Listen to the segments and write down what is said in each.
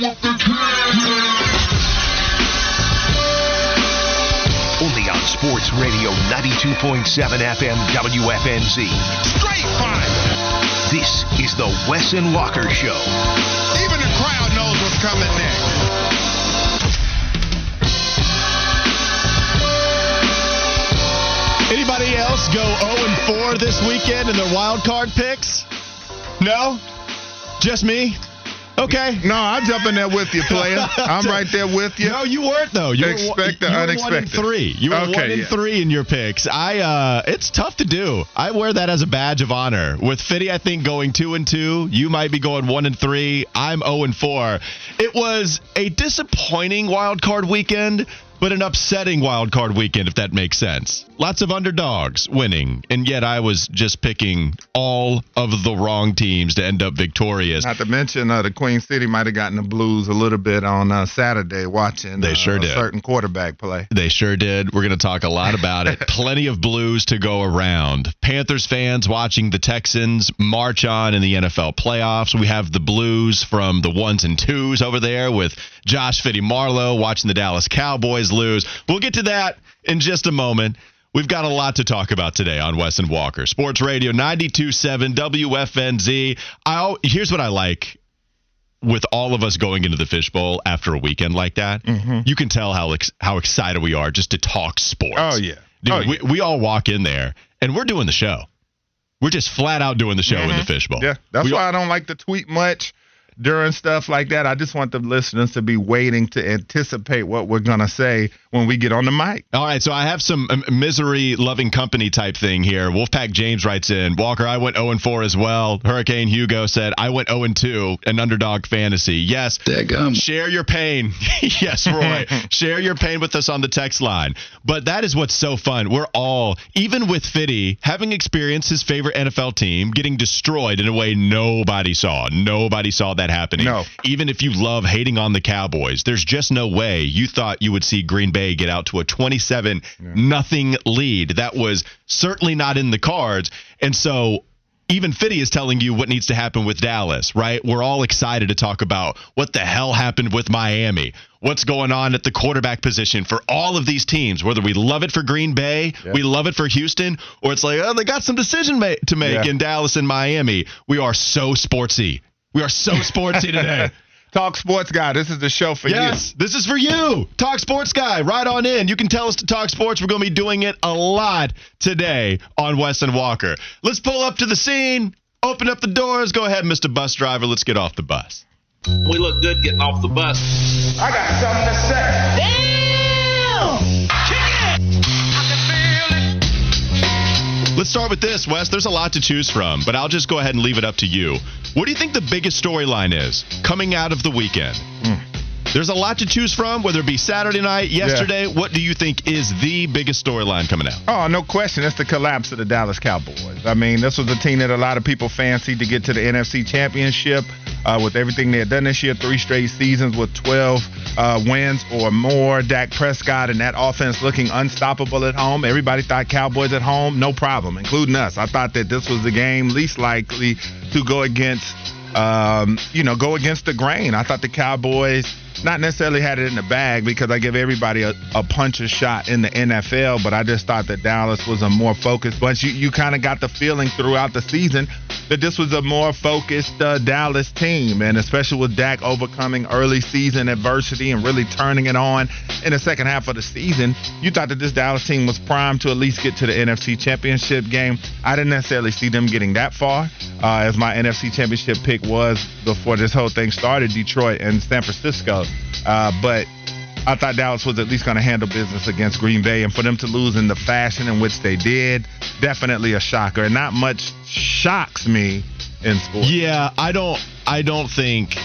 Only on Sports Radio 92.7 FM WFNZ. Straight fire. This is the Wes and Walker Show. Even the crowd knows what's coming next. Anybody else go 0 and 4 this weekend in their wild card picks? No? Just me? Okay. No, I jump in there with you, player. I'm right there with you. No, you weren't though. You Expect were, the you were unexpected. One and three. You were Okay, one and yeah. three in your picks. I uh, it's tough to do. I wear that as a badge of honor. With Fitty, I think going two and two. You might be going one and three. I'm zero and four. It was a disappointing wild card weekend. But an upsetting wild card weekend, if that makes sense. Lots of underdogs winning, and yet I was just picking all of the wrong teams to end up victorious. Not to mention, uh, the Queen City might have gotten the blues a little bit on uh, Saturday watching They uh, sure a did. certain quarterback play. They sure did. We're going to talk a lot about it. Plenty of blues to go around. Panthers fans watching the Texans march on in the NFL playoffs. We have the blues from the ones and twos over there with Josh Fitty Marlowe watching the Dallas Cowboys lose. We'll get to that in just a moment. We've got a lot to talk about today on Wes and Walker. Sports Radio 92.7 WFNZ. I, here's what I like with all of us going into the fishbowl after a weekend like that, mm-hmm. you can tell how ex- how excited we are just to talk sports. Oh, yeah. Dude, Oh, we, we all walk in there and we're doing the show. We're just flat out doing the show in the mm-hmm. fishbowl. Yeah, that's We- why I don't like to tweet much during stuff like that. I just want the listeners to be waiting to anticipate what we're gonna say when we get on the mic. All right, so I have some um, misery loving company type thing here. Wolfpack James writes in Walker, I went 0 4 as well. Hurricane Hugo said, I went 0 2, an underdog fantasy. Yes, share your pain. yes, Roy. share your pain with us on the text line. But that is what's so fun. We're all, even with Fitty, having experienced his favorite NFL team getting destroyed in a way nobody saw. Nobody saw that happening. No. Even if you love hating on the Cowboys, there's just no way you thought you would see Green Bay get out to a 27 nothing lead. That was certainly not in the cards. And so even Fitty is telling you what needs to happen with Dallas, right? We're all excited to talk about what the hell happened with Miami. What's going on at the quarterback position for all of these teams, whether we love it for Green Bay, we love it for Houston, or it's like, oh, they got some decision ma- to make Yeah. in Dallas and Miami. We are so sportsy. We are so sportsy today. Talk sports guy. This is the show for you. Yes, this is for you. Talk Sports Guy, right on in. You can tell us to talk sports. We're going to be doing it a lot today on Wes and Walker. Let's pull up to the scene, open up the doors. Go ahead, Mr. Bus Driver. Let's get off the bus. We look good getting off the bus. I got something to say. Let's start with this, Wes. There's a lot to choose from, but I'll just go ahead and leave it up to you. What do you think the biggest storyline is coming out of the weekend? Hmm. There's a lot to choose from, whether it be Saturday night, yesterday. What do you think is the biggest storyline coming out? Oh, no question. It's the collapse of the Dallas Cowboys. I mean, this was a team that a lot of people fancied to get to the NFC Championship uh, with everything they had done this year three straight seasons with 12 uh, wins or more. Dak Prescott and that offense looking unstoppable at home. Everybody thought Cowboys at home, no problem, including us. I thought that this was the game least likely to go against, um, you know, go against the grain. I thought the Cowboys not necessarily had it in the bag because I give everybody a, a puncher's shot in the NFL, but I just thought that Dallas was a more focused bunch. You, you kind of got the feeling throughout the season that this was a more focused uh, Dallas team, and especially with Dak overcoming early season adversity and really turning it on in the second half of the season, you thought that this Dallas team was primed to at least get to the NFC Championship game. I didn't necessarily see them getting that far, uh, as my NFC Championship pick was before this whole thing started, Detroit and San Francisco. Uh, but I thought Dallas was at least going to handle business against Green Bay, and for them to lose in the fashion in which they did, definitely a shocker. And not much shocks me in sports. Yeah, I don't. I don't think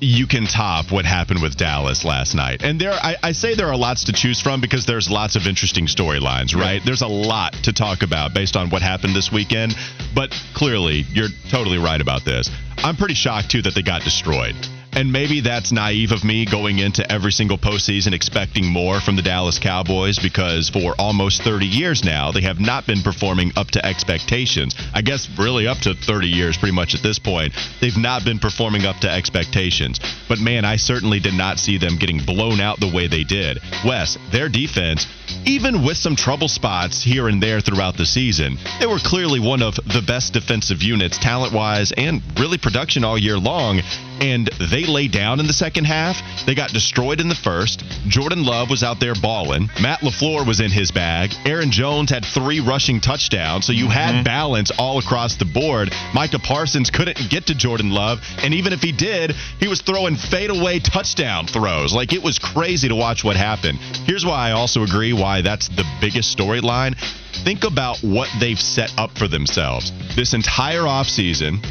you can top what happened with Dallas last night. And there, I, I say there are lots to choose from because there's lots of interesting storylines, right? There's a lot to talk about based on what happened this weekend. But clearly, you're totally right about this. I'm pretty shocked too that they got destroyed. And maybe that's naive of me going into every single postseason expecting more from the Dallas Cowboys because for almost 30 years now, they have not been performing up to expectations. I guess really up to 30 years, pretty much at this point. They've not been performing up to expectations. But man, I certainly did not see them getting blown out the way they did. Wes, their defense, even with some trouble spots here and there throughout the season, they were clearly one of the best defensive units, talent wise, and really production all year long and they lay down in the second half. They got destroyed in the first. Jordan Love was out there balling. Matt LaFleur was in his bag. Aaron Jones had three rushing touchdowns, so you had mm-hmm. balance all across the board. Micah Parsons couldn't get to Jordan Love, and even if he did, he was throwing fadeaway touchdown throws. Like it was crazy to watch what happened. Here's why I also agree why that's the biggest storyline. Think about what they've set up for themselves this entire offseason,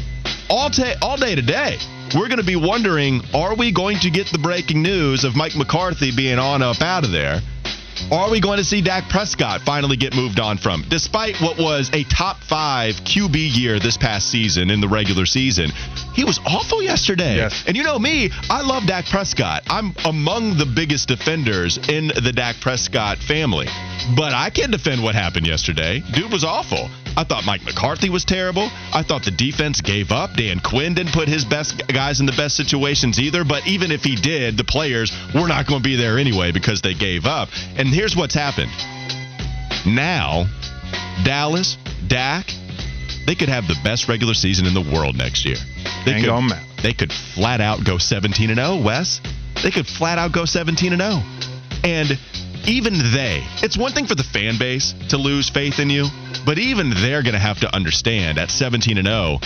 all, ta- all day today we're going to be wondering are we going to get the breaking news of Mike McCarthy being on up out of there? Are we going to see Dak Prescott finally get moved on from? Despite what was a top five QB year this past season in the regular season, he was awful yesterday. Yes. And you know me, I love Dak Prescott. I'm among the biggest defenders in the Dak Prescott family. But I can't defend what happened yesterday. Dude was awful. I thought Mike McCarthy was terrible. I thought the defense gave up. Dan Quinn didn't put his best guys in the best situations either. But even if he did, the players were not going to be there anyway because they gave up. And here's what's happened. Now, Dallas, Dak, they could have the best regular season in the world next year. They Ain't could, they could flat out go 17 and 0, Wes. They could flat out go 17 and 0. And even they, it's one thing for the fan base to lose faith in you, but even they're going to have to understand at 17 and 0,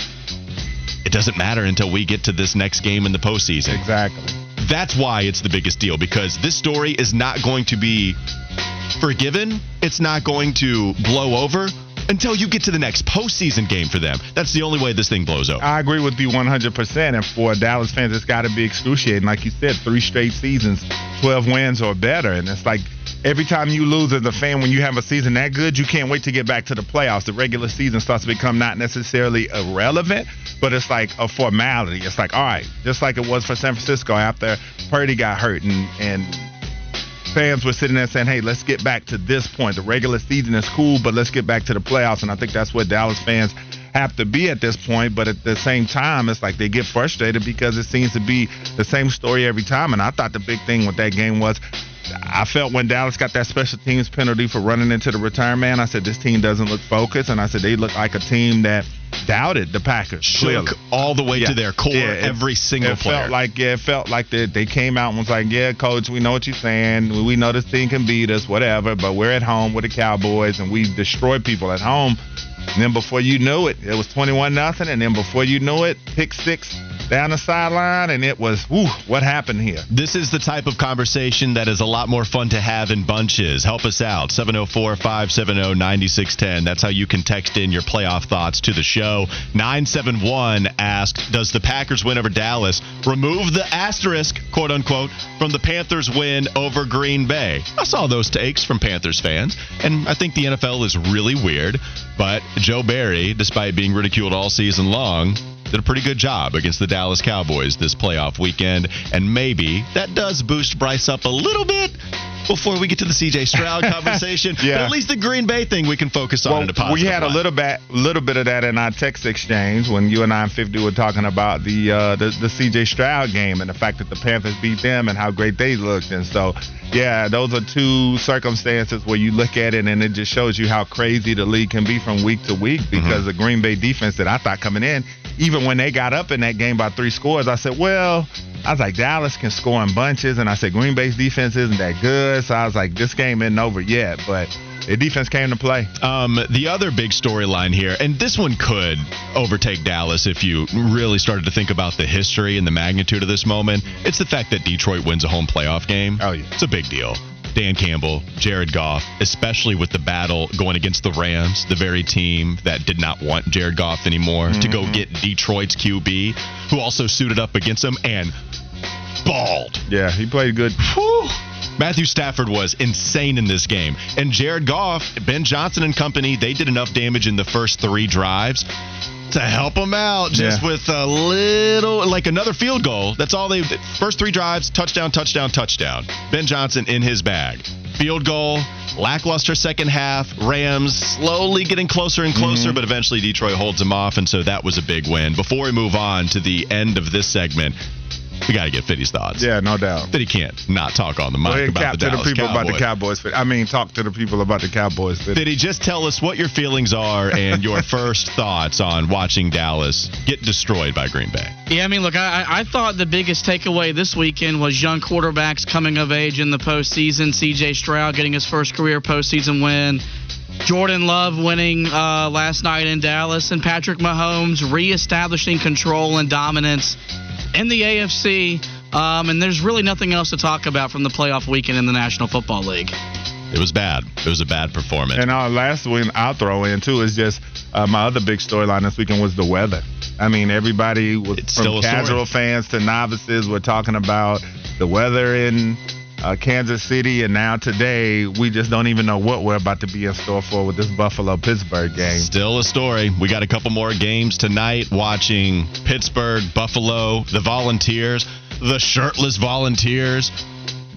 it doesn't matter until we get to this next game in the postseason. Exactly. That's why it's the biggest deal because this story is not going to be forgiven. It's not going to blow over until you get to the next postseason game for them. That's the only way this thing blows over. I agree with you 100%. And for Dallas fans, it's got to be excruciating. Like you said, three straight seasons, 12 wins or better. And it's like every time you lose as a fan when you have a season that good, you can't wait to get back to the playoffs. The regular season starts to become not necessarily irrelevant, but it's like a formality. It's like, all right, just like it was for San Francisco after Purdy got hurt and and fans were sitting there saying, "Hey, let's get back to this point. The regular season is cool, but let's get back to the playoffs." And I think that's what Dallas fans have to be at this point. But at the same time, it's like they get frustrated because it seems to be the same story every time. And I thought the big thing with that game was I felt when Dallas got that special teams penalty for running into the return man, I said this team doesn't look focused, and I said they look like a team that doubted the Packers. Shook clearly. all the way yeah. to their core, yeah, it, every single it player. Felt like yeah, it felt like they, they came out and was like, yeah, coach, we know what you're saying. We know this team can beat us, whatever. But we're at home with the Cowboys, and we destroy people at home. And then before you knew it, it was 21 nothing, and then before you knew it, pick six down the sideline, and it was, whew, what happened here? This is the type of conversation that is a lot more fun to have in bunches. Help us out. 704 570 9610. That's how you can text in your playoff thoughts to the show. 971 asked Does the Packers win over Dallas remove the asterisk, quote unquote, from the Panthers win over Green Bay? I saw those takes from Panthers fans, and I think the NFL is really weird, but Joe Barry, despite being ridiculed all season long, did a pretty good job against the Dallas Cowboys this playoff weekend, and maybe that does boost Bryce up a little bit before we get to the CJ Stroud conversation. yeah. But at least the Green Bay thing we can focus on well, in a positive We had light. a little bit, little bit of that in our text exchange when you and I and 50 were talking about the, uh, the the CJ Stroud game and the fact that the Panthers beat them and how great they looked. And so, yeah, those are two circumstances where you look at it and it just shows you how crazy the league can be from week to week Mm-hmm. because the Green Bay defense that I thought coming in, even when they got up in that game by three scores, I said, well. I was like, Dallas can score in bunches, and I said Green Bay's defense isn't that good. So I was like, this game isn't over yet, but the defense came to play. Um, the other big storyline here, and this one could overtake Dallas if you really started to think about the history and the magnitude of this moment. It's the fact that Detroit wins a home playoff game. Oh, yeah. It's a big deal. Dan Campbell, Jared Goff, especially with the battle going against the Rams, the very team that did not want Jared Goff anymore, mm-hmm. to go get Detroit's QB, who also suited up against him and balled. Yeah, he played good. Whew. Matthew Stafford was insane in this game. And Jared Goff, Ben Johnson and company, they did enough damage in the first three drives to help them out just yeah. with a little, like another field goal. That's all they, first three drives, touchdown, touchdown, touchdown. Ben Johnson in his bag. Field goal, lackluster second half. Rams slowly getting closer and closer, mm-hmm. but eventually Detroit holds them off, and so that was a big win. Before we move on to the end of this segment, we got to get Fitty's thoughts. Yeah, no doubt. Fitty can't not talk on the mic well, about the to the people Cowboys. about the Cowboys. I mean, talk to the people about the Cowboys. Fitty. Fitty, just tell us what your feelings are and your first thoughts on watching Dallas get destroyed by Green Bay. Yeah, I mean, look, I, I thought the biggest takeaway this weekend was young quarterbacks coming of age in the postseason. C.J. Stroud getting his first career postseason win. Jordan Love winning uh, last night in Dallas, and Patrick Mahomes reestablishing control and dominance in the AFC. Um, and there's really nothing else to talk about from the playoff weekend in the National Football League. It was bad. It was a bad performance. And our last win I'll throw in too is just uh, my other big storyline this weekend was the weather. I mean, everybody was it's from casual fans to novices were talking about the weather in uh, Kansas City, and now today we just don't even know what we're about to be in store for with this Buffalo Pittsburgh game. Still a story. We got a couple more games tonight. Watching Pittsburgh, Buffalo, the Volunteers, the shirtless Volunteers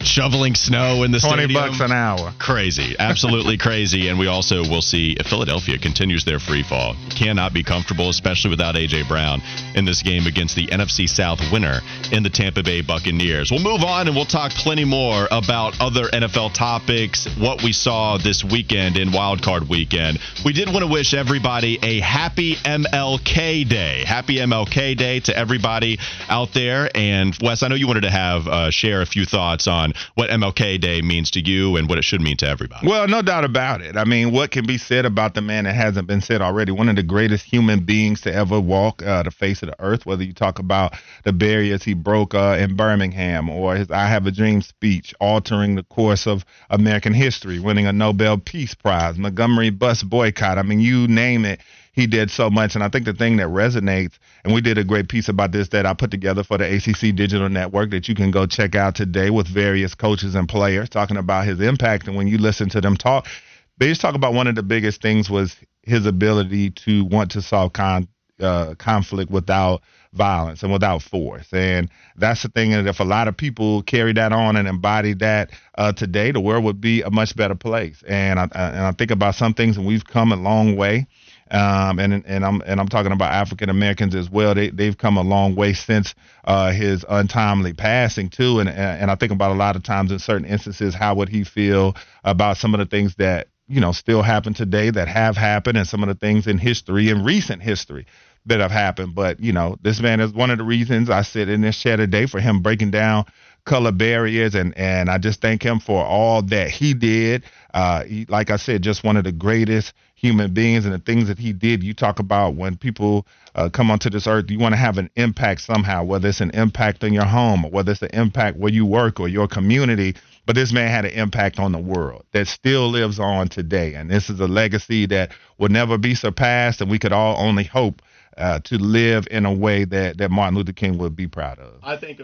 shoveling snow in the 20 stadium. 20 bucks an hour. Crazy. Absolutely crazy. And we also will see if Philadelphia continues their free fall. Cannot be comfortable, especially without A.J. Brown in this game against the NFC South winner in the Tampa Bay Buccaneers. We'll move on and we'll talk plenty more about other NFL topics, what we saw this weekend in Wild Card Weekend. We did want to wish everybody a happy MLK Day. Happy MLK Day to everybody out there. And Wes, I know you wanted to have uh, share a few thoughts on what MLK Day means to you and what it should mean to everybody. Well, no doubt about it. I mean, what can be said about the man that hasn't been said already? One of the greatest human beings to ever walk uh, the face of the earth, whether you talk about the barriers he broke uh, in Birmingham or his I Have a Dream speech, altering the course of American history, winning a Nobel Peace Prize, Montgomery bus boycott. I mean, you name it he did so much. And I think the thing that resonates, and we did a great piece about this that I put together for the ACC Digital Network that you can go check out today with various coaches and players talking about his impact. And when you listen to them talk, they just talk about one of the biggest things was his ability to want to solve con, uh, conflict without violence and without force. And that's the thing that if a lot of people carry that on and embody that uh, today, the world would be a much better place. And I, and I think about some things, and we've come a long way. Um, and and I'm and I'm talking about African Americans as well. They they've come a long way since uh, his untimely passing too. And and I think about a lot of times in certain instances, how would he feel about some of the things that you know still happen today that have happened, and some of the things in history in recent history that have happened. But you know, this man is one of the reasons I sit in this chair today for him breaking down color barriers and and I just thank him for all that he did. Uh, he, like I said, just one of the greatest human beings and the things that he did. You talk about when people uh, come onto this earth, you want to have an impact somehow, whether it's an impact in your home, or whether it's an impact where you work or your community. But this man had an impact on the world that still lives on today. And this is a legacy that will never be surpassed. And we could all only hope uh, to live in a way that, that Martin Luther King would be proud of. I think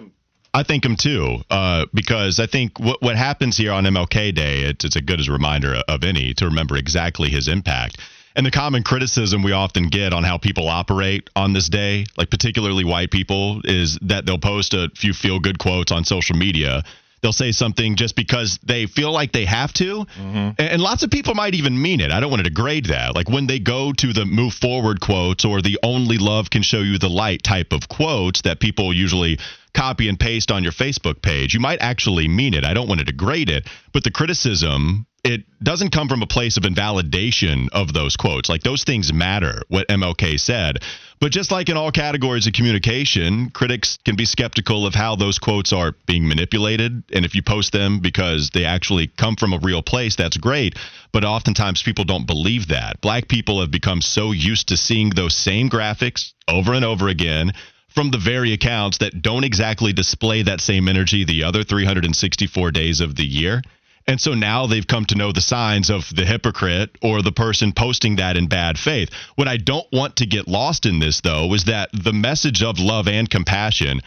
I think him too, uh, because I think what what happens here on MLK Day, it's, it's as good as a reminder of any to remember exactly his impact. And the common criticism we often get on how people operate on this day, like particularly white people, is that they'll post a few feel good quotes on social media they'll say something just because they feel like they have to. Mm-hmm. And, lots of people might even mean it. I don't want to degrade that. Like when they go to the move forward quotes or the only love can show you the light type of quotes that people usually copy and paste on your Facebook page, you might actually mean it. I don't want to degrade it, but the criticism it doesn't come from a place of invalidation of those quotes. Like those things matter, what MLK said. But just like in all categories of communication, critics can be skeptical of how those quotes are being manipulated. And if you post them because they actually come from a real place, that's great. But oftentimes people don't believe that. Black people have become so used to seeing those same graphics over and over again from the very accounts that don't exactly display that same energy the other 364 days of the year And so now they've come to know the signs of the hypocrite or the person posting that in bad faith. What I don't want to get lost in this, though, is that the message of love and compassion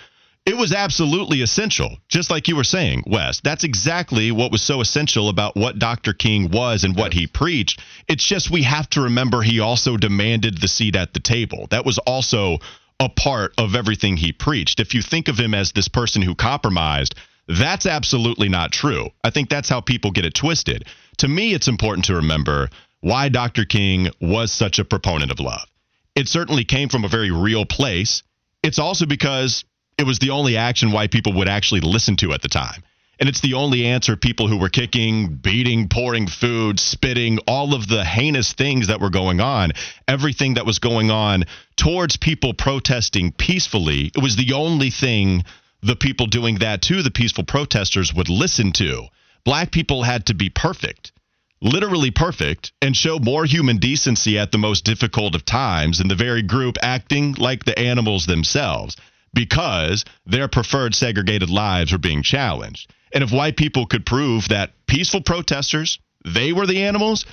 it was absolutely essential, just like you were saying, Wes. That's exactly what was so essential about what Dr. King was and what he preached. It's just we have to remember he also demanded the seat at the table. That was also a part of everything he preached. If you think of him as this person who compromised, that's absolutely not true. I think that's how people get it twisted. To me, it's important to remember why Dr. King was such a proponent of love. It certainly came from a very real place. It's also because it was the only action white people would actually listen to at the time. And it's the only answer people who were kicking, beating, pouring food, spitting, all of the heinous things that were going on, everything that was going on towards people protesting peacefully, it was the only thing the people doing that to the peaceful protesters would listen to. Black people had to be perfect, literally perfect, and show more human decency at the most difficult of times than the very group acting like the animals themselves because their preferred segregated lives were being challenged. And if white people could prove that peaceful protesters, they were the animals,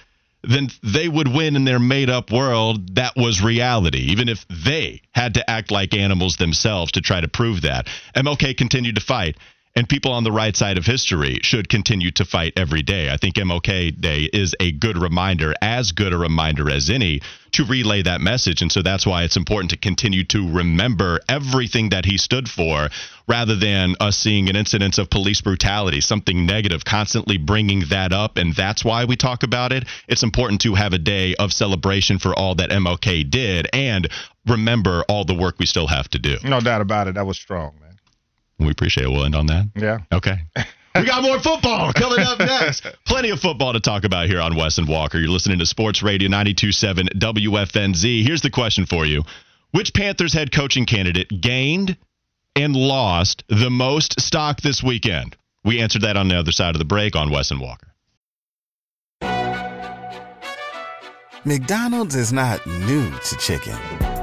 then they would win in their made up world that was reality, even if they had to act like animals themselves to try to prove that. MLK continued to fight and people on the right side of history should continue to fight every day. I think MLK Day is a good reminder, as good a reminder as any, to relay that message. And so that's why it's important to continue to remember everything that he stood for rather than us seeing an incidence of police brutality, something negative, constantly bringing that up. And that's why we talk about it. It's important to have a day of celebration for all that MLK did and remember all the work we still have to do. No doubt about it. That was strong, man. We appreciate it. We'll end on that. Yeah. Okay. we got more football coming up next. Plenty of football to talk about here on Wes and Walker. You're listening to Sports Radio 927 WFNZ. Here's the question for you Which Panthers head coaching candidate gained and lost the most stock this weekend? We answered that on the other side of the break on Wes and Walker. McDonald's is not new to chicken.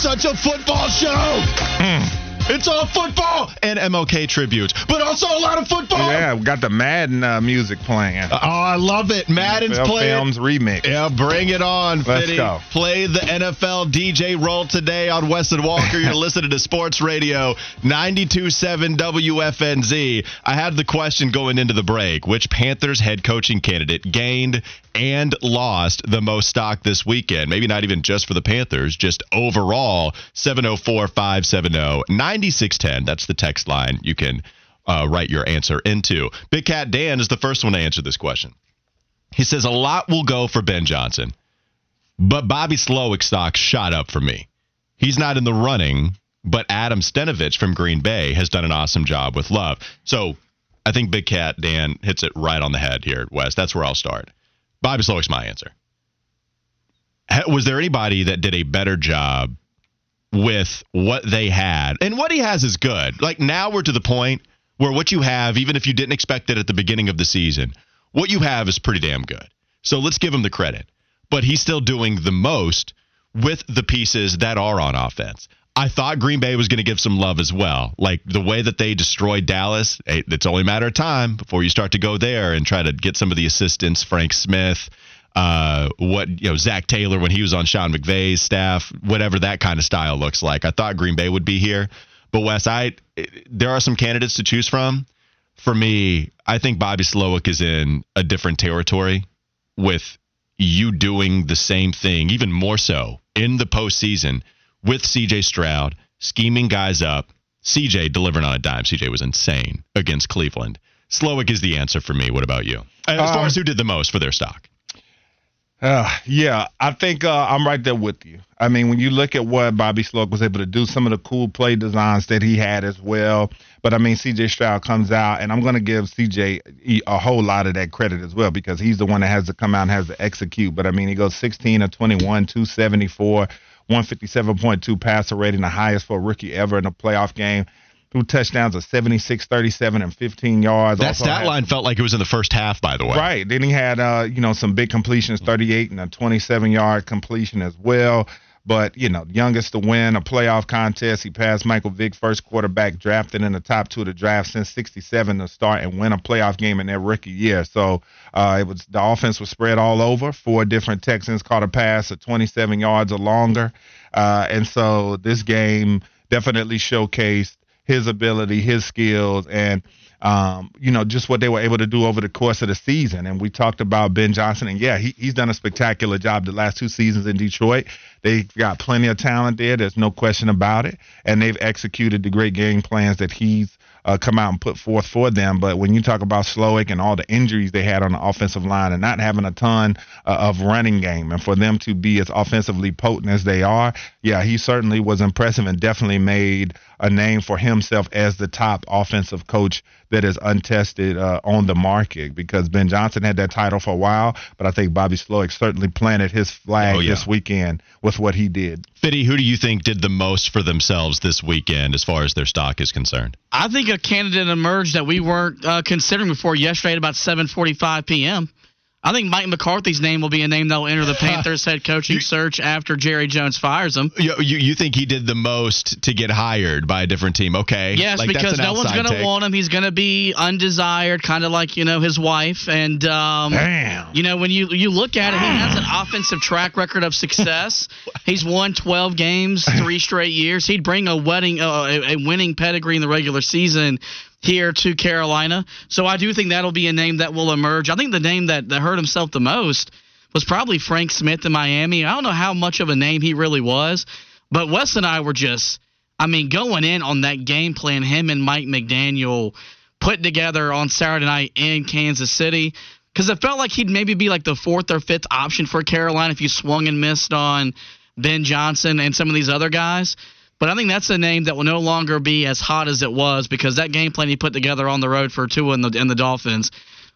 Such a football show. Hmm. It's all football and MLK tributes, but also a lot of football. Yeah, we got the Madden uh, music playing. Oh, I love it. Madden's NFL playing. Films remix. Yeah, bring it on, Let's Fitty. go. Play the NFL DJ role today on Wes and Walker. You're listening to Sports Radio 92.7 WFNZ. I had the question going into the break. Which Panthers head coaching candidate gained and lost the most stock this weekend? Maybe not even just for the Panthers, just overall. 704-570-9610. That's the text line you can uh, write your answer into. Big Cat Dan is the first one to answer this question. He says a lot will go for Ben Johnson, but Bobby Slowik stock shot up for me. He's not in the running, but Adam Stenavich from Green Bay has done an awesome job with Love. So I think Big Cat Dan hits it right on the head here at Wes. That's where I'll start. Bobby Slowik's my answer. Was there anybody that did a better job with what they had? And what he has is good. Like now we're to the point where what you have, even if you didn't expect it at the beginning of the season, what you have is pretty damn good. So let's give him the credit. But he's still doing the most with the pieces that are on offense. I thought Green Bay was going to give some love as well. Like the way that they destroyed Dallas, it's only a matter of time before you start to go there and try to get some of the assistants, Frank Smith, uh, what you know, Zac Taylor when he was on Sean McVay's staff, whatever that kind of style looks like. I thought Green Bay would be here, but Wes, I there are some candidates to choose from. for me, I think Bobby Slowik is in a different territory with you doing the same thing, even more so in the postseason with CJ Stroud, scheming guys up. CJ delivering on a dime. CJ was insane against Cleveland. Slowik is the answer for me. What about you? As far Um, as who did the most for their stock? Uh, yeah, I think uh, I'm right there with you. I mean, when you look at what Bobby Slowik was able to do, some of the cool play designs that he had as well. But I mean, CJ Stroud comes out, and I'm going to give CJ a whole lot of that credit as well because he's the one that has to come out and has to execute. But I mean, he goes 16 of 21, 274, 157.2 passer rating, the highest for a rookie ever in a playoff game. Threw touchdowns of 76, 37, and 15 yards. That Also stat had- line felt like it was in the first half, by the way. Right. Then he had uh, you know, some big completions, 38 and a 27 yard completion as well. But, you know, youngest to win a playoff contest. He passed Michael Vick, first quarterback drafted in the top two of the draft since 67 to start and win a playoff game in their rookie year. So uh, it was the offense was spread all over. Four different Texans caught a pass of 27 yards or longer. Uh, and so this game definitely showcased his ability, his skills, and um, you know, just what they were able to do over the course of the season. And we talked about Ben Johnson, and yeah, he, he's done a spectacular job the last two seasons in Detroit. They've got plenty of talent there. There's no question about it. And they've executed the great game plans that he's uh, come out and put forth for them. But when you talk about Slowik and all the injuries they had on the offensive line and not having a ton uh, of running game, and for them to be as offensively potent as they are, yeah, he certainly was impressive and definitely made a name for himself as the top offensive coach that is untested uh, on the market because Ben Johnson had that title for a while, but I think Bobby Slowik certainly planted his flag Oh, yeah. this weekend with what he did. Fitty, who do you think did the most for themselves this weekend as far as their stock is concerned? I think a candidate emerged that we weren't uh, considering before yesterday at about 7:45 p.m. I think Mike McCarthy's name will be a name that will enter the Panthers head coaching search after Jerry Jones fires him. You, you, you think he did the most to get hired by a different team? Okay. Yes, Like, that's because an no one's going to want him. He's going to be undesired, kind of like you know his wife. And um, Damn. you know when you you look at it, he has an offensive track record of success. He's won 12 games, three straight years. He'd bring a wedding, uh, a, a winning pedigree in the regular season here to Carolina. So I do think that'll be a name that will emerge. I think the name that, that hurt himself the most was probably Frank Smith in Miami. I don't know how much of a name he really was, but Wes and I were just, I mean, going in on that game plan, him and Mike McDaniel put together on Saturday night in Kansas City. Because it felt like he'd maybe be like the fourth or fifth option for Carolina if you swung and missed on Ben Johnson and some of these other guys. But I think that's a name that will no longer be as hot as it was because that game plan he put together on the road for Tua and the, and the Dolphins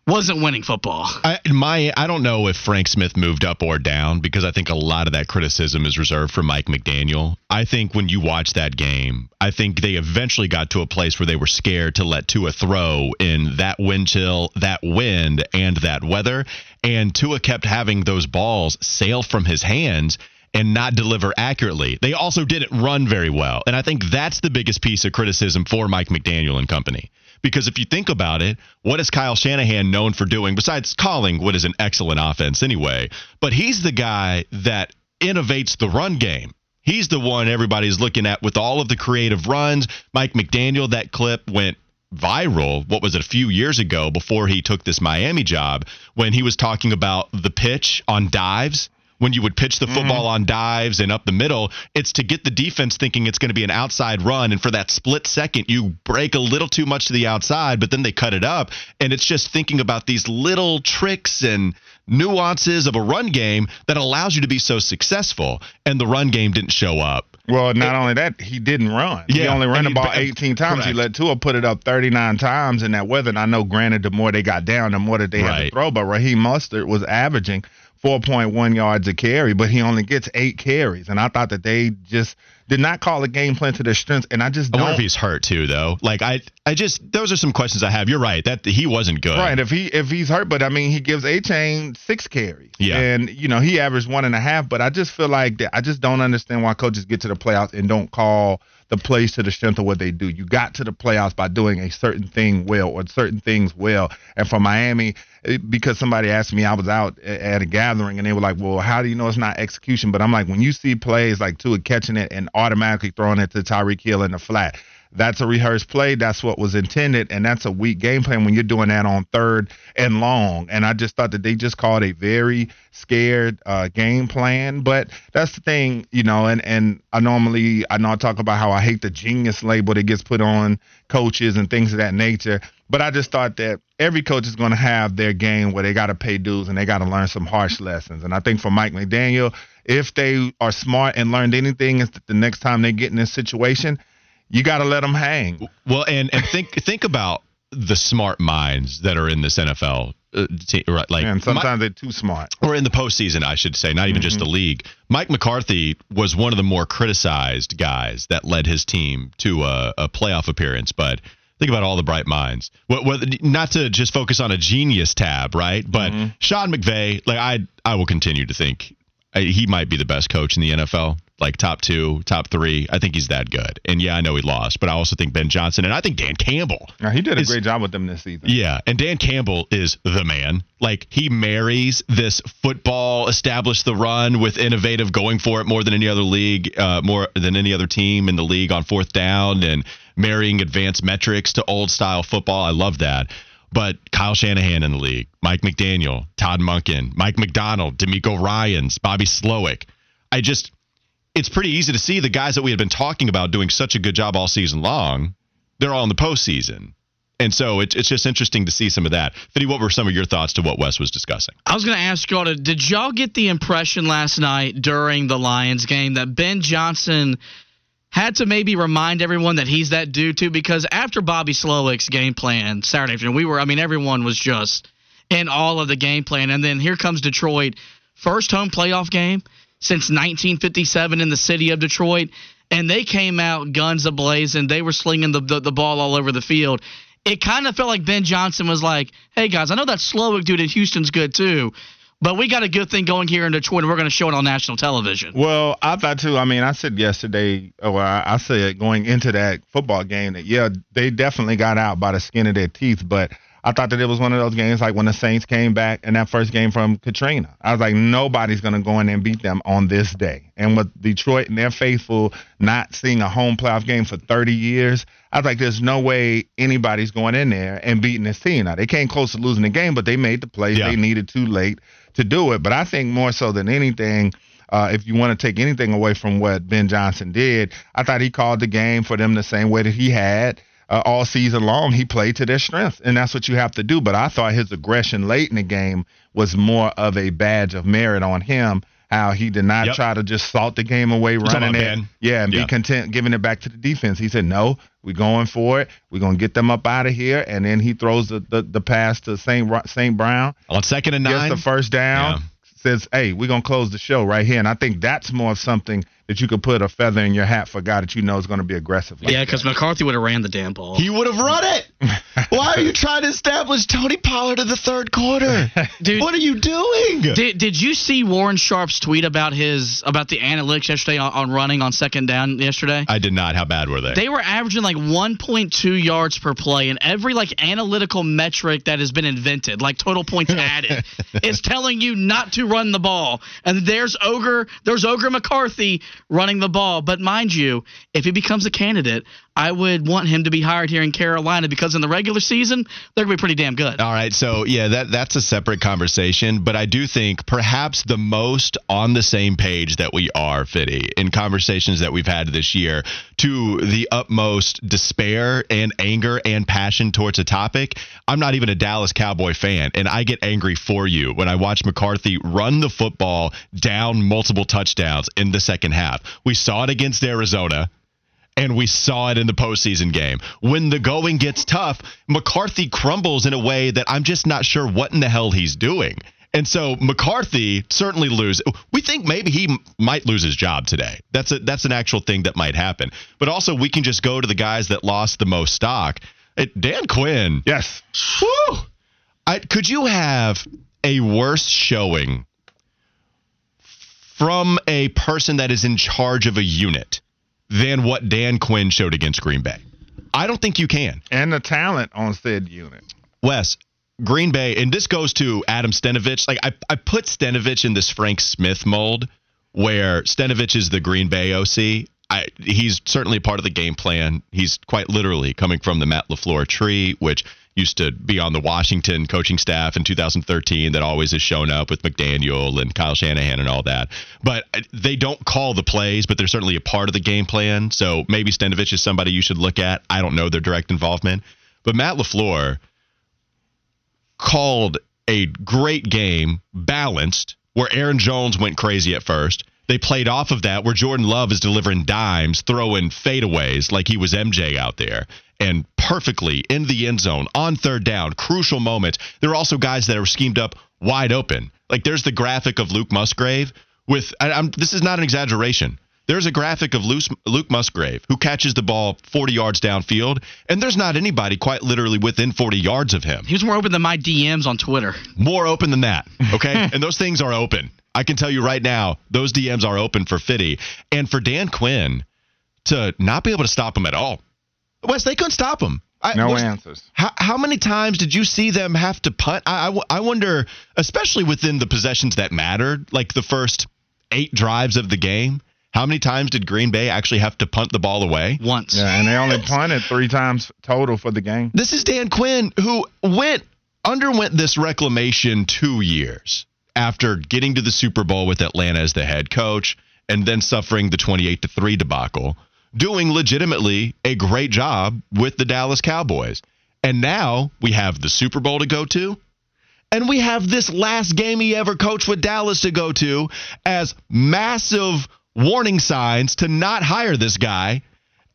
wasn't winning football. I, my, I don't know if Frank Smith moved up or down because I think a lot of that criticism is reserved for Mike McDaniel. I think when you watch that game, I think they eventually got to a place where they were scared to let Tua throw in that wind chill, that wind, and that weather. And Tua kept having those balls sail from his hands and not deliver accurately. They also didn't run very well. And I think that's the biggest piece of criticism for Mike McDaniel and company. Because if you think about it, what is Kyle Shanahan known for doing besides calling what is an excellent offense anyway? But he's the guy that innovates the run game. He's the one everybody's looking at with all of the creative runs. Mike McDaniel, that clip went viral. What was it, a few years ago before he took this Miami job when he was talking about the pitch on dives? When you would pitch the mm-hmm. football on dives and up the middle, it's to get the defense thinking it's going to be an outside run. And for that split second, you break a little too much to the outside, but then they cut it up. And it's just thinking about these little tricks and nuances of a run game that allows you to be so successful. And the run game didn't show up. Well, not only that, he didn't run. he only ran the ball uh, 18 times. He let Tua put it up 39 times in that weather. And I know, granted, the more they got down, the more that they had to throw. But Raheem Mostert was averaging 4.1 yards a carry, but he only gets eight carries. And I thought that they just did not call a game plan to their strengths. And I just don't. I wonder if he's hurt too, though. Like I, I just those are some questions I have. You're right that he wasn't good. Right, if he if he's hurt, but I mean he gives Achane six carries. Yeah. And you know, he averaged one and a half, but I just feel like that I just don't understand why coaches get to the playoffs and don't call the plays to the strength of what they do. You got to the playoffs by doing a certain thing well or certain things well. And for Miami, because somebody asked me, I was out at a gathering and they were like, Well, how do you know it's not execution? But I'm like, when you see plays like Tua catching it and automatically throwing it to Tyreek Hill in the flat, That's a rehearsed play. That's what was intended, and that's a weak game plan when you're doing that on third and long. And I just thought that they just called a very scared uh, game plan. But that's the thing, you know. And and I normally I know I talk about how I hate the genius label that gets put on coaches and things of that nature. But I just thought that every coach is going to have their game where they got to pay dues and they got to learn some harsh lessons. And I think for Mike McDaniel, if they are smart and learned anything, is that the next time they get in this situation, you got to let them hang. Well, and and think think about the smart minds that are in this NFL. Uh, te- right, like And sometimes they're too smart. or in the postseason, I should say, not even just the league. Mike McCarthy was one of the more criticized guys that led his team to a, a playoff appearance, but. Think about all the bright minds. What, what, not to just focus on a genius tab, right? But Sean McVay, like I, I will continue to think uh, he might be the best coach in the NFL, like top two, top three. I think he's that good. And yeah, I know he lost, but I also think Ben Johnson and I think Dan Campbell. Now, he did a is- great job with them this season. Yeah, and Dan Campbell is the man. Like he marries this football, establish the run with innovative, going for it more than any other league, uh, more than any other team in the league on fourth down, and marrying advanced metrics to old style football. I love that. But Kyle Shanahan in the league, Mike McDaniel, Todd Monken, Mike Macdonald, DeMeco Ryans, Bobby Slowik. I just, it's pretty easy to see the guys that we had been talking about doing such a good job all season long. They're all in the postseason. And so it's it's just interesting to see some of that. Fitty, what were some of your thoughts to what Wes was discussing? I was going to ask y'all, to, did y'all get the impression last night during the Lions game that Ben Johnson had to maybe remind everyone that he's that dude too? Because after Bobby Slowik's game plan Saturday afternoon, we were, I mean, everyone was just in all of the game plan. And then here comes Detroit, first home playoff game since 1957 in the city of Detroit. And they came out guns ablazing. They were slinging the, the, the ball all over the field. It kind of felt like Ben Johnson was like, hey, guys, I know that Slowik dude in Houston's good too, but we got a good thing going here in Detroit, and we're going to show it on national television. Well, I thought too. I mean, I said yesterday, oh, or I, I said going into that football game that yeah, they definitely got out by the skin of their teeth. But I thought that it was one of those games like when the Saints came back in that first game from Katrina. I was like, nobody's going to go in and beat them on this day. And with Detroit and their faithful not seeing a home playoff game for 30 years, I was like, there's no way anybody's going in there and beating this team. Now they came close to losing the game, but they made the plays Yeah. they needed too late to do it. But I think more so than anything. Uh, if you want to take anything away from what Ben Johnson did, I thought he called the game for them the same way that he had uh, all season long. He played to their strengths, and that's what you have to do. But I thought his aggression late in the game was more of a badge of merit on him. How he did not Yep. try to just salt the game away, talking running it, yeah, and Yeah. be content giving it back to the defense. He said, "No, we're going for it. We're gonna get them up out of here." And then he throws the the, the pass to Saint Saint Brown On second and nine, gets the first down, Yeah. says, "Hey, we're gonna close the show right here." And I think that's more of something that you could put a feather in your hat for a guy that you know is going to be aggressive. Like Yeah, because McCarthy would have ran the damn ball. he would have run it. Why are you trying to establish Tony Pollard in the third quarter? Dude, what are you doing? Did, did you see Warren Sharp's tweet about his about the analytics yesterday on, on running on second down yesterday? I did not. How bad were they? They were averaging like 1.2 yards per play, and every like analytical metric that has been invented, like total points added, is telling you not to run the ball. And there's Ogre, there's Ogre McCarthy running the ball. But mind you, if he becomes a candidate, I would want him to be hired here in Carolina because in the regular season they're gonna be pretty damn good. All right, so yeah, that that's a separate conversation, but I do think perhaps the most on the same page that we are, Fitty, in conversations that we've had this year, to the utmost despair and anger and passion towards a topic. I'm not even a Dallas Cowboy fan, and I get angry for you when I watch McCarthy run the football down multiple touchdowns in the second half. We saw it against Arizona and we saw it in the postseason game. When the going gets tough, McCarthy crumbles in a way that I'm just not sure what in the hell he's doing. And so McCarthy certainly lose. We think maybe he might lose his job today. That's a that's an actual thing that might happen. But also we can just go to the guys that lost the most stock. Dan Quinn. yes, Whew. I, could you have a worse showing from a person that is in charge of a unit than what Dan Quinn showed against Green Bay? I don't think you can. and the talent on said unit. Wes, Green Bay, and this goes to Adam Stenavich. Like I, I put Stenavich in this Frank Smith mold where Stenavich is the Green Bay OC. I, he's certainly part of the game plan. He's quite literally coming from the Matt LaFleur tree, which used to be on the Washington coaching staff in 2013 that always has shown up with McDaniel and Kyle Shanahan and all that. But uh, they don't call the plays, but they're certainly a part of the game plan. So maybe Stenavich is somebody you should look at. I don't know their direct involvement. But Matt LaFleur called a great game, balanced, where Aaron Jones went crazy at first. They played off of that where Jordan Love is delivering dimes, throwing fadeaways like he was MJ out there, and perfectly in the end zone on third down, crucial moments. There are also guys that are schemed up wide open. Like there's the graphic of Luke Musgrave with. This is not an exaggeration. There's a graphic of Luke Musgrave who catches the ball 40 yards downfield, and there's not anybody quite literally within 40 yards of him. He was more open than my DMs on Twitter. More open than that, okay? and those things are open. I can tell you right now, those DMs are open for Fitty. And for Dan Quinn to not be able to stop him at all. Wes, they couldn't stop him. I, no was, answers. How, how many times did you see them have to punt? I, I, I wonder, especially within the possessions that mattered, like the first eight drives of the game how many times did Green Bay actually have to punt the ball away? Once. Yeah, and they only punted three times total for the game. This is Dan Quinn who went underwent this reclamation two years after getting to the Super Bowl with Atlanta as the head coach and then suffering the 28 to 3 debacle, doing legitimately a great job with the Dallas Cowboys. And now we have the Super Bowl to go to. And we have this last game he ever coached with Dallas to go to as massive warning signs to not hire this guy.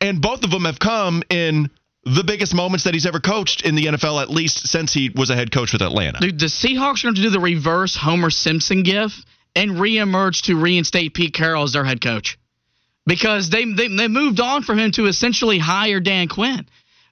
And both of them have come in the biggest moments that he's ever coached in the NFL, at least since he was a head coach with Atlanta. Dude, the Seahawks are going to do the reverse Homer Simpson gif and reemerge to reinstate Pete Carroll as their head coach because they, they they moved on from him to essentially hire Dan Quinn.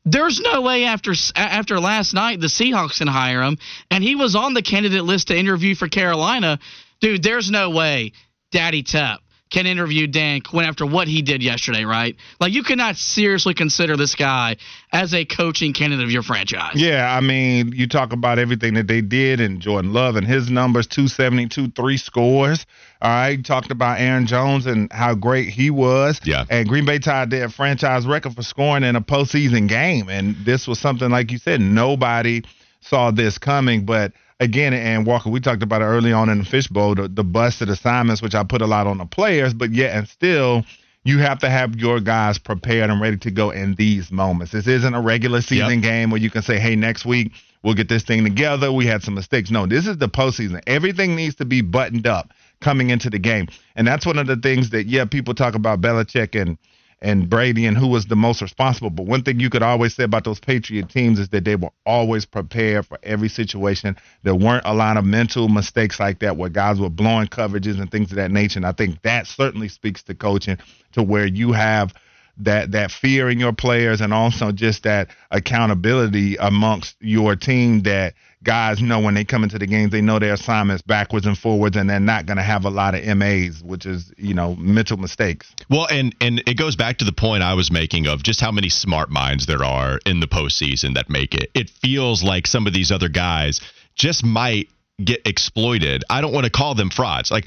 There's no way after after last night the Seahawks can hire him, and he was on the candidate list to interview for Carolina. Dude, there's no way Daddy Tep can interview Dan Quinn after what he did yesterday, right? Like you cannot seriously consider this guy as a coaching candidate of your franchise. Yeah, I mean, you talk about everything that they did and Jordan Love and his numbers 272, three scores. All right, talked about Aaron Jones and how great he was. Yeah. And Green Bay tied their franchise record for scoring in a postseason game. And this was something, like you said, nobody saw this coming, but – again, and Walker, we talked about it early on in the fishbowl, the, the busted assignments, which I put a lot on the players, but yet and still, you have to have your guys prepared and ready to go in these moments. This isn't a regular season yep. game where you can say, hey, next week we'll get this thing together. We had some mistakes. No, this is the postseason. Everything needs to be buttoned up coming into the game. And that's one of the things that, yeah, people talk about Belichick and – and Brady and who was the most responsible. But one thing you could always say about those Patriot teams is that they were always prepared for every situation. There weren't a lot of mental mistakes like that where guys were blowing coverages and things of that nature. And I think that certainly speaks to coaching to where you have that that fear in your players and also just that accountability amongst your team that guys know when they come into the games, they know their assignments backwards and forwards, and they're not going to have a lot of MAs, which is you know mental mistakes. Well, and and it goes back to the point I was making of just how many smart minds there are in the postseason that make it. It feels like some of these other guys just might get exploited. I don't want to call them frauds. Like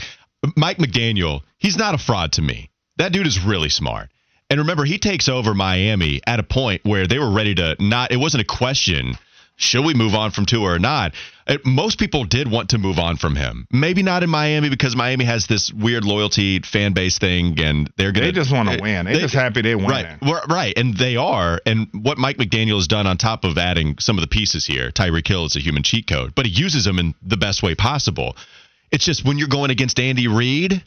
Mike McDaniel, he's not a fraud to me. That dude is really smart. And remember, he takes over Miami at a point where they were ready to not. It wasn't a question should we move on from Tua or not? It, most people did want to move on from him. Maybe not in Miami because Miami has this weird loyalty fan base thing, and they're gonna. They just want to win. They're they, just happy they win. Right, right, and they are. And what Mike McDaniel has done on top of adding some of the pieces here, Tyreek Hill is a human cheat code, but he uses them in the best way possible. It's just when you're going against Andy Reid.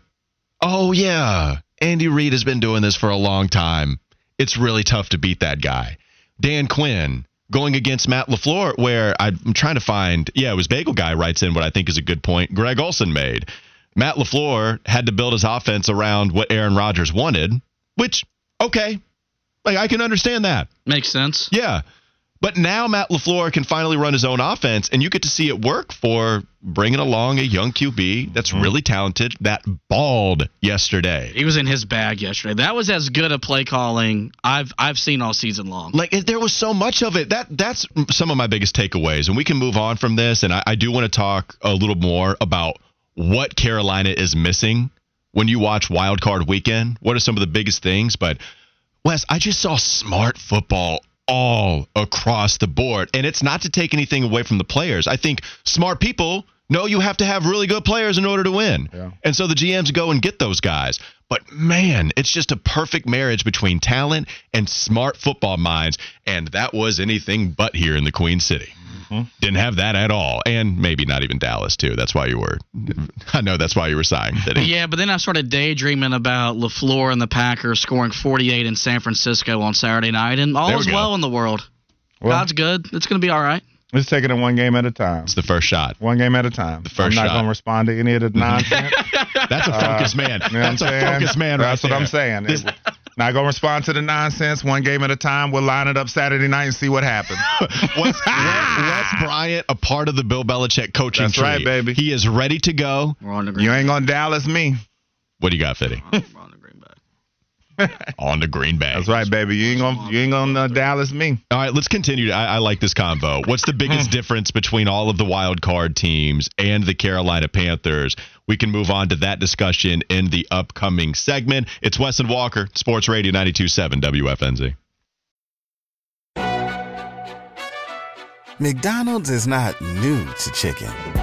Oh yeah, Andy Reid has been doing this for a long time. It's really tough to beat that guy. Dan Quinn going against Matt LaFleur, where I'm trying to find, yeah, it was Bagel Guy writes in what I think is a good point Greg Olsen made. Matt LaFleur had to build his offense around what Aaron Rodgers wanted, which, okay, like I can understand that. Makes sense. Yeah. But now Matt LaFleur can finally run his own offense, and you get to see it work for bringing along a young QB that's mm-hmm. really talented that balled yesterday. He was in his bag yesterday. That was as good a play calling I've I've seen all season long. Like there was so much of it. That that's some of my biggest takeaways, and we can move on from this. And I, I do want to talk a little more about what Carolina is missing when you watch Wild Card Weekend? What are some of the biggest things? But Wes, I just saw smart football all across the board. And it's not to take anything away from the players. I think smart people know you have to have really good players in order to win. Yeah. And so the GMs go and get those guys. But man, it's just a perfect marriage between talent and smart football minds. And that was anything but here in the Queen City. Mm-hmm. Didn't have that at all. And maybe not even Dallas, too. That's why you were, I know that's why you were sighing. Yeah, but then I started daydreaming about LaFleur and the Packers scoring 48 in San Francisco on Saturday night, and all There is well in the world. Well, God's good. It's going to be all right. Let's take it in one game at a time. It's the first shot. One game at a time. The first I'm not shot. going to respond to any of the nonsense. That's a focused uh, man. You know what I'm That's a focused man right That's what I'm saying. This- not going to respond to the nonsense. One game at a time. We'll line it up Saturday night and see what happens. Wes, Wes, Wes Bryant, a part of the Bill Belichick coaching That's tree. right, baby. He is ready to go. We're on the green. you ain't going to Dallas me. What do you got, Fitty? We're on the green bag. On the Green Bay. That's right, baby. You ain't going you ain't going to uh, Dallas me. All right, let's continue. I, I like this convo. What's the biggest difference between all of the wild card teams and the Carolina Panthers? We can move on to that discussion in the upcoming segment. It's Wes and Walker, Sports Radio 927 WFNZ. McDonald's is not new to chicken.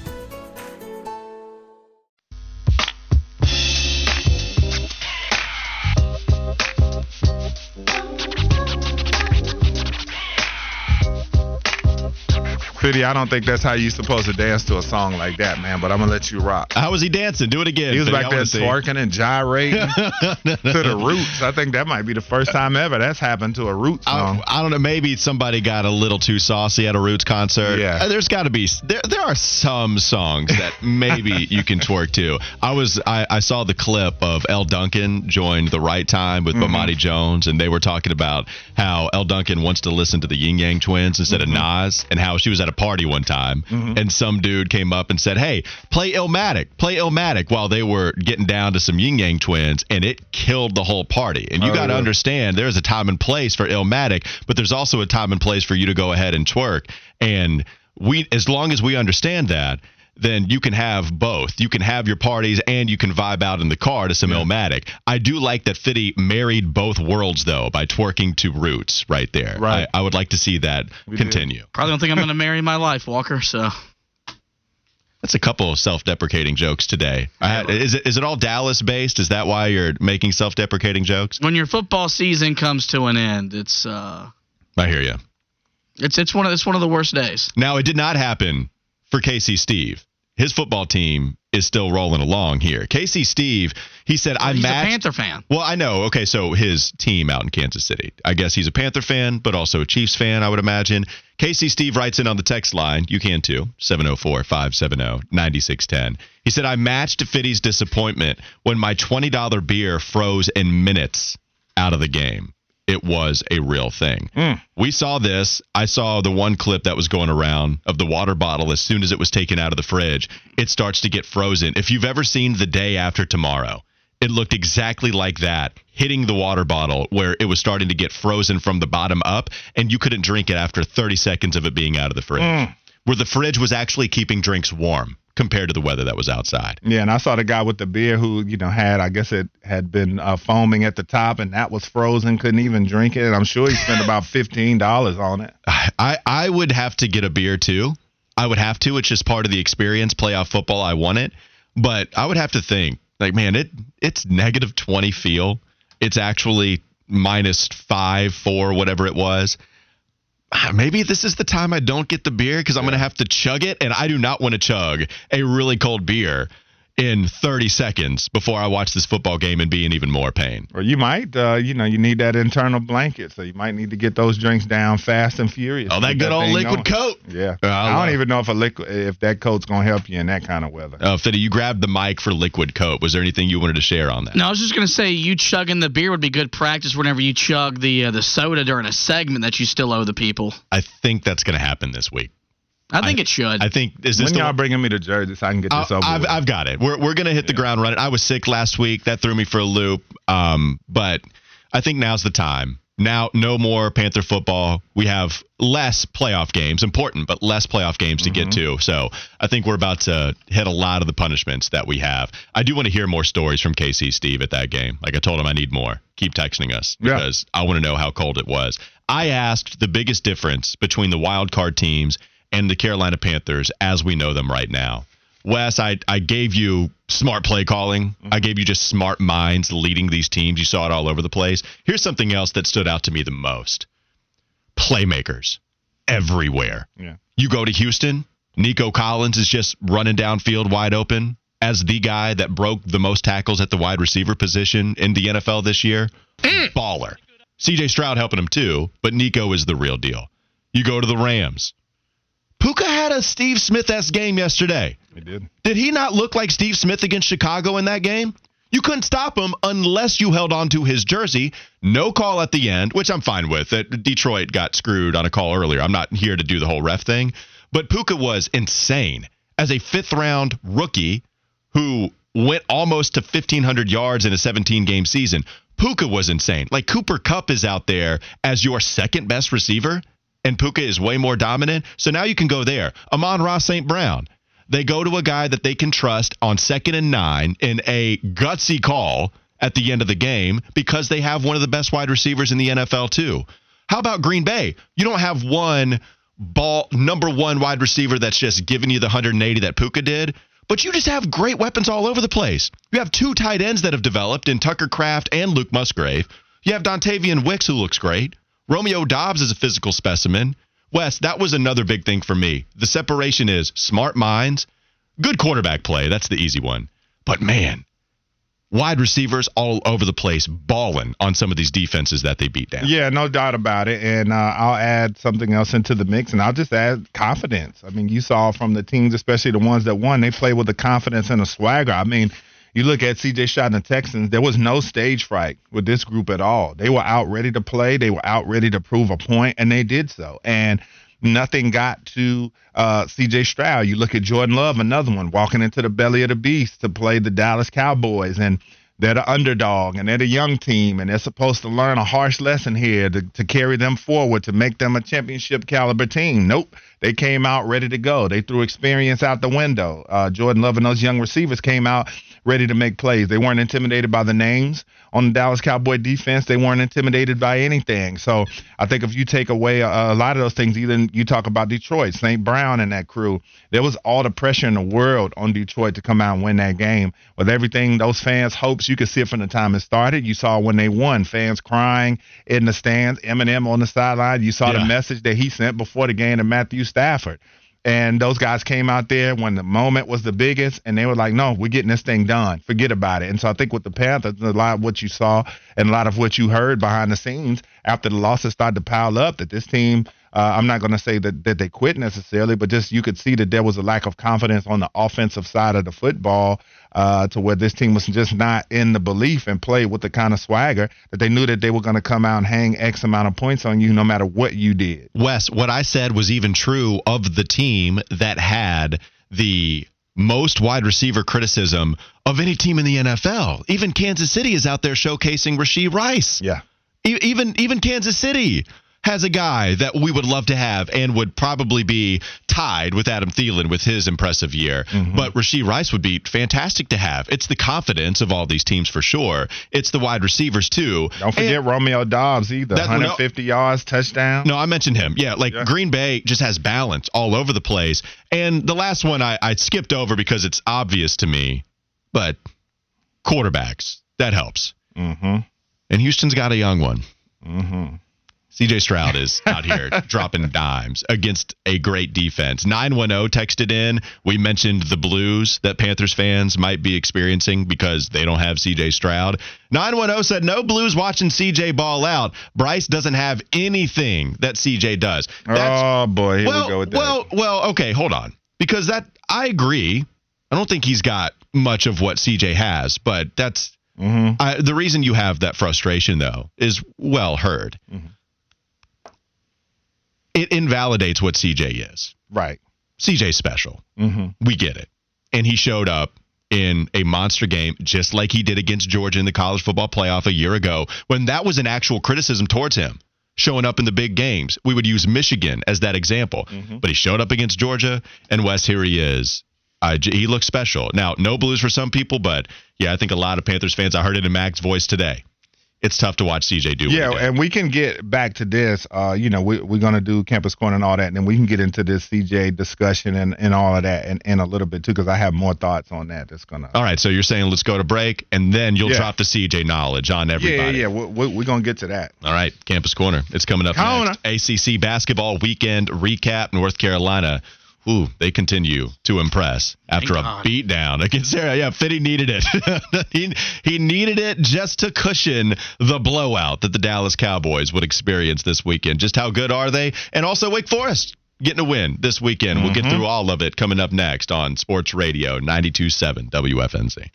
Fitty, I don't think that's how you're supposed to dance to a song like that, man. But I'm gonna let you rock. How was he dancing? Do it again. He was back there twerking and gyrating to the roots. I think that might be the first time ever that's happened to a roots song. I, I don't know. Maybe somebody got a little too saucy at a Roots concert. Yeah. Uh, there's got to be. There, there are some songs that maybe you can twerk to. I was. I, I saw the clip of Elle Duncan joined the right time with Mm-hmm. Bomani Jones, and they were talking about how Elle Duncan wants to listen to the Ying Yang Twins instead Mm-hmm. of Nas, and how she was at a party one time, mm-hmm. and some dude came up and said, "Hey, play Illmatic, play Illmatic," while they were getting down to some Ying Yang Twins, and it killed the whole party. And you Oh, got to yeah. understand there's a time and place for Illmatic, but there's also a time and place for you to go ahead and twerk. And we, as long as we understand that, then you can have both. You can have your parties and you can vibe out in the car to some Illmatic. I do like that Fitty married both worlds though by twerking to Roots right there. Right. I, I would like to see that did. continue. Probably don't think I'm going to marry my life, Walker. So That's a couple of self-deprecating jokes today. I had, is it is it all Dallas based? Is that why you're making self-deprecating jokes? when your football season comes to an end, it's uh, I hear you. it's it's one of it's one of the worst days. Now, it did not happen for KC Steve. His football team is still rolling along here. KC Steve, he said, I He's matched. a Panther fan. Well, I know. Okay, so his team out in Kansas City. I guess he's a Panther fan, but also a Chiefs fan, I would imagine. KC Steve writes in on the text line. You can too. 704 570 9610. He said, I matched Fitty's disappointment when my $20 beer froze in minutes out of the game. It was a real thing. Hmm. We saw this. I saw the one clip that was going around of the water bottle as soon as it was taken out of the fridge, it starts to get frozen. If you've ever seen The Day After Tomorrow, it looked exactly like that, hitting the water bottle where it was starting to get frozen from the bottom up, and you couldn't drink it after 30 seconds of it being out of the fridge. Hmm. Where the fridge was actually keeping drinks warm compared to the weather that was outside. Yeah, and I saw the guy with the beer who, you know, had I guess it had been uh, foaming at the top, and that was frozen, couldn't even drink it. And I'm sure he spent about fifteen dollars on it. I, I would have to get a beer too. I would have to. It's just part of the experience. Playoff football, I want it. But I would have to think, like, man, it it's negative 20 feel. It's actually minus five, four, whatever it was. maybe this is the time I don't get the beer because I'm going to have to chug it, and I do not want to chug a really cold beer in 30 seconds before I watch this football game and be in even more pain. Or you might, uh, you know, you need that internal blanket, so you might need to get those drinks down fast and furious. Oh, that Keep good old liquid going. coat. Yeah, Uh, I I, don't even know if a liquid, if that coat's gonna help you in that kind of weather. Uh, Fitty, you grabbed the mic for liquid coat. Was there anything you wanted to share on that? No, I was just gonna say you chugging the beer would be good practice whenever you chug the uh, the soda during a segment that you still owe the people. I think that's going to happen this week. I think I- it should. I think is this When y'all bringing me to Jersey so I can get this over I've. I've got it. We're, we're going to hit the ground running. I was sick last week. That threw me for a loop. Um, but I think now's the time. Now, no more Panther football. We have less playoff games, important, but less playoff games to get to. So I think we're about to hit a lot of the punishments that we have. I do want to hear more stories from KC Steve at that game. Like I told him, I need more. Keep texting us Yeah. because I want to know how cold it was. I asked the biggest difference between the wild card teams and the Carolina Panthers as we know them right now. Wes, I, I gave you smart play calling. Mm-hmm. I gave you just smart minds leading these teams. You saw it all over the place. Here's something else that stood out to me the most playmakers everywhere. Yeah. You go to Houston, Nico Collins is just running downfield wide open as the guy that broke the most tackles at the wide receiver position in the NFL this year. Mm. Baller. CJ Stroud helping him too, but Nico is the real deal. You go to the Rams. Puka had a Steve Smith S game yesterday. It did. Did he not look like Steve Smith against Chicago in that game? You couldn't stop him unless you held on to his jersey. No call at the end, which I'm fine with. Detroit got screwed on a call earlier. I'm not here to do the whole ref thing, but Puka was insane as a fifth round rookie who went almost to 1500 yards in a 17 game season. Puka was insane. Like Cooper Kupp is out there as your second best receiver, and Puka is way more dominant. So now you can go there. Amon-Ra St. Brown. They go to a guy that they can trust on second and nine in a gutsy call at the end of the game because they have one of the best wide receivers in the NFL, too. How about Green Bay? You don't have one ball number one wide receiver that's just giving you the 180 that Puka did, but you just have great weapons all over the place. You have two tight ends that have developed in Tucker Kraft and Luke Musgrave. You have Dontayvion Wicks who looks great. Romeo Doubs is a physical specimen. Wes, that was another big thing for me. The separation is smart minds, good quarterback play. That's the easy one. But man, wide receivers all over the place, balling on some of these defenses that they beat down. Yeah, no doubt about it. And uh, I'll add something else into the mix, and I'll just add confidence. I mean, you saw from the teams, especially the ones that won, they play with the confidence and the swagger. I mean, you look at CJ Stroud and the Texans, there was no stage fright with this group at all. They were out ready to play, they were out ready to prove a point, and they did so. And nothing got to uh, CJ Stroud. You look at Jordan Love, another one, walking into the belly of the beast to play the Dallas Cowboys. And they're the underdog and they're the young team and they're supposed to learn a harsh lesson here to, to carry them forward to make them a championship caliber team. Nope. They came out ready to go. They threw experience out the window. Uh, Jordan Love and those young receivers came out ready to make plays. They weren't intimidated by the names on the Dallas Cowboy defense. They weren't intimidated by anything. So I think if you take away a, a lot of those things, even you talk about Detroit, St. Brown and that crew, there was all the pressure in the world on Detroit to come out and win that game. With everything those fans hopes, you could see it from the time it started. You saw when they won, fans crying in the stands, Eminem on the sideline. You saw Yeah. the message that he sent before the game to Matthew Stafford. And those guys came out there when the moment was the biggest, and they were like, "No, we're getting this thing done. Forget about it." And so I think with the Panthers, a lot of what you saw and a lot of what you heard behind the scenes after the losses started to pile up, that this team, uh, I'm not going to say that that they quit necessarily, but just you could see that there was a lack of confidence on the offensive side of the football, uh, to where this team was just not in the belief and play with the kind of swagger that they knew that they were going to come out and hang X amount of points on you no matter what you did. Wes, what I said was even true of the team that had the most wide receiver criticism of any team in the NFL. Even Kansas City is out there showcasing Rashee Rice. Yeah. E- even even Kansas City has a guy that we would love to have and would probably be tied with Adam Thielen with his impressive year. But Rashee Rice would be fantastic to have. It's the confidence of all these teams for sure. It's the wide receivers too. Don't forget And- Romeo Doubs either. That- no- 150 yards, touchdown. no, I mentioned him. Yeah, like Yeah. Green Bay just has balance all over the place. And the last one I, I skipped over because it's obvious to me, but quarterbacks, that helps. Mm-hmm. And Houston's got a young one. Mm-hmm. CJ Stroud is out here dropping dimes against a great defense. 910 texted in. We mentioned the blues that Panthers fans might be experiencing because they don't have CJ Stroud. 910 said, No blues watching CJ ball out. Bryce doesn't have anything that CJ does. That's, oh, boy. Here well, we go with that. Well, well, okay, hold on. Because that, I agree. I don't think he's got much of what CJ has, but that's. Mm-hmm. I, the reason you have that frustration, though, is well heard. Mm-hmm it invalidates what CJ is. Right. CJ's special. Mm-hmm. We get it. And he showed up in a monster game just like he did against Georgia in the college football playoff a year ago when that was an actual criticism towards him showing up in the big games. We would use Michigan as that example. Mm-hmm. But he showed up against Georgia and West here he is. Uh, he looks special. Now, no blues for some people, but yeah, I think a lot of Panthers fans, I heard it in Mac's voice today it's tough to watch CJ do. Yeah, and we can get back to this. Uh, you know, we, we're going to do campus corner and all that, and then we can get into this CJ discussion and, and all of that in, in a little bit too, because I have more thoughts on that. That's gonna. All right, so you're saying let's go to break, and then you'll yeah. drop the CJ knowledge on everybody. Yeah, yeah, yeah. We're, we're going to get to that. All right, campus corner. It's coming up Corner. next. ACC basketball weekend recap. North Carolina ooh, they continue to impress after Thank a God. beatdown against Sarah. Yeah, Fitty needed it. he, he needed it just to cushion the blowout that the Dallas Cowboys would experience this weekend. Just how good are they? And also Wake Forest getting a win this weekend. Mm-hmm. We'll get mm-hmm. through all of it coming up next on Sports Radio 92.7 WFNZ.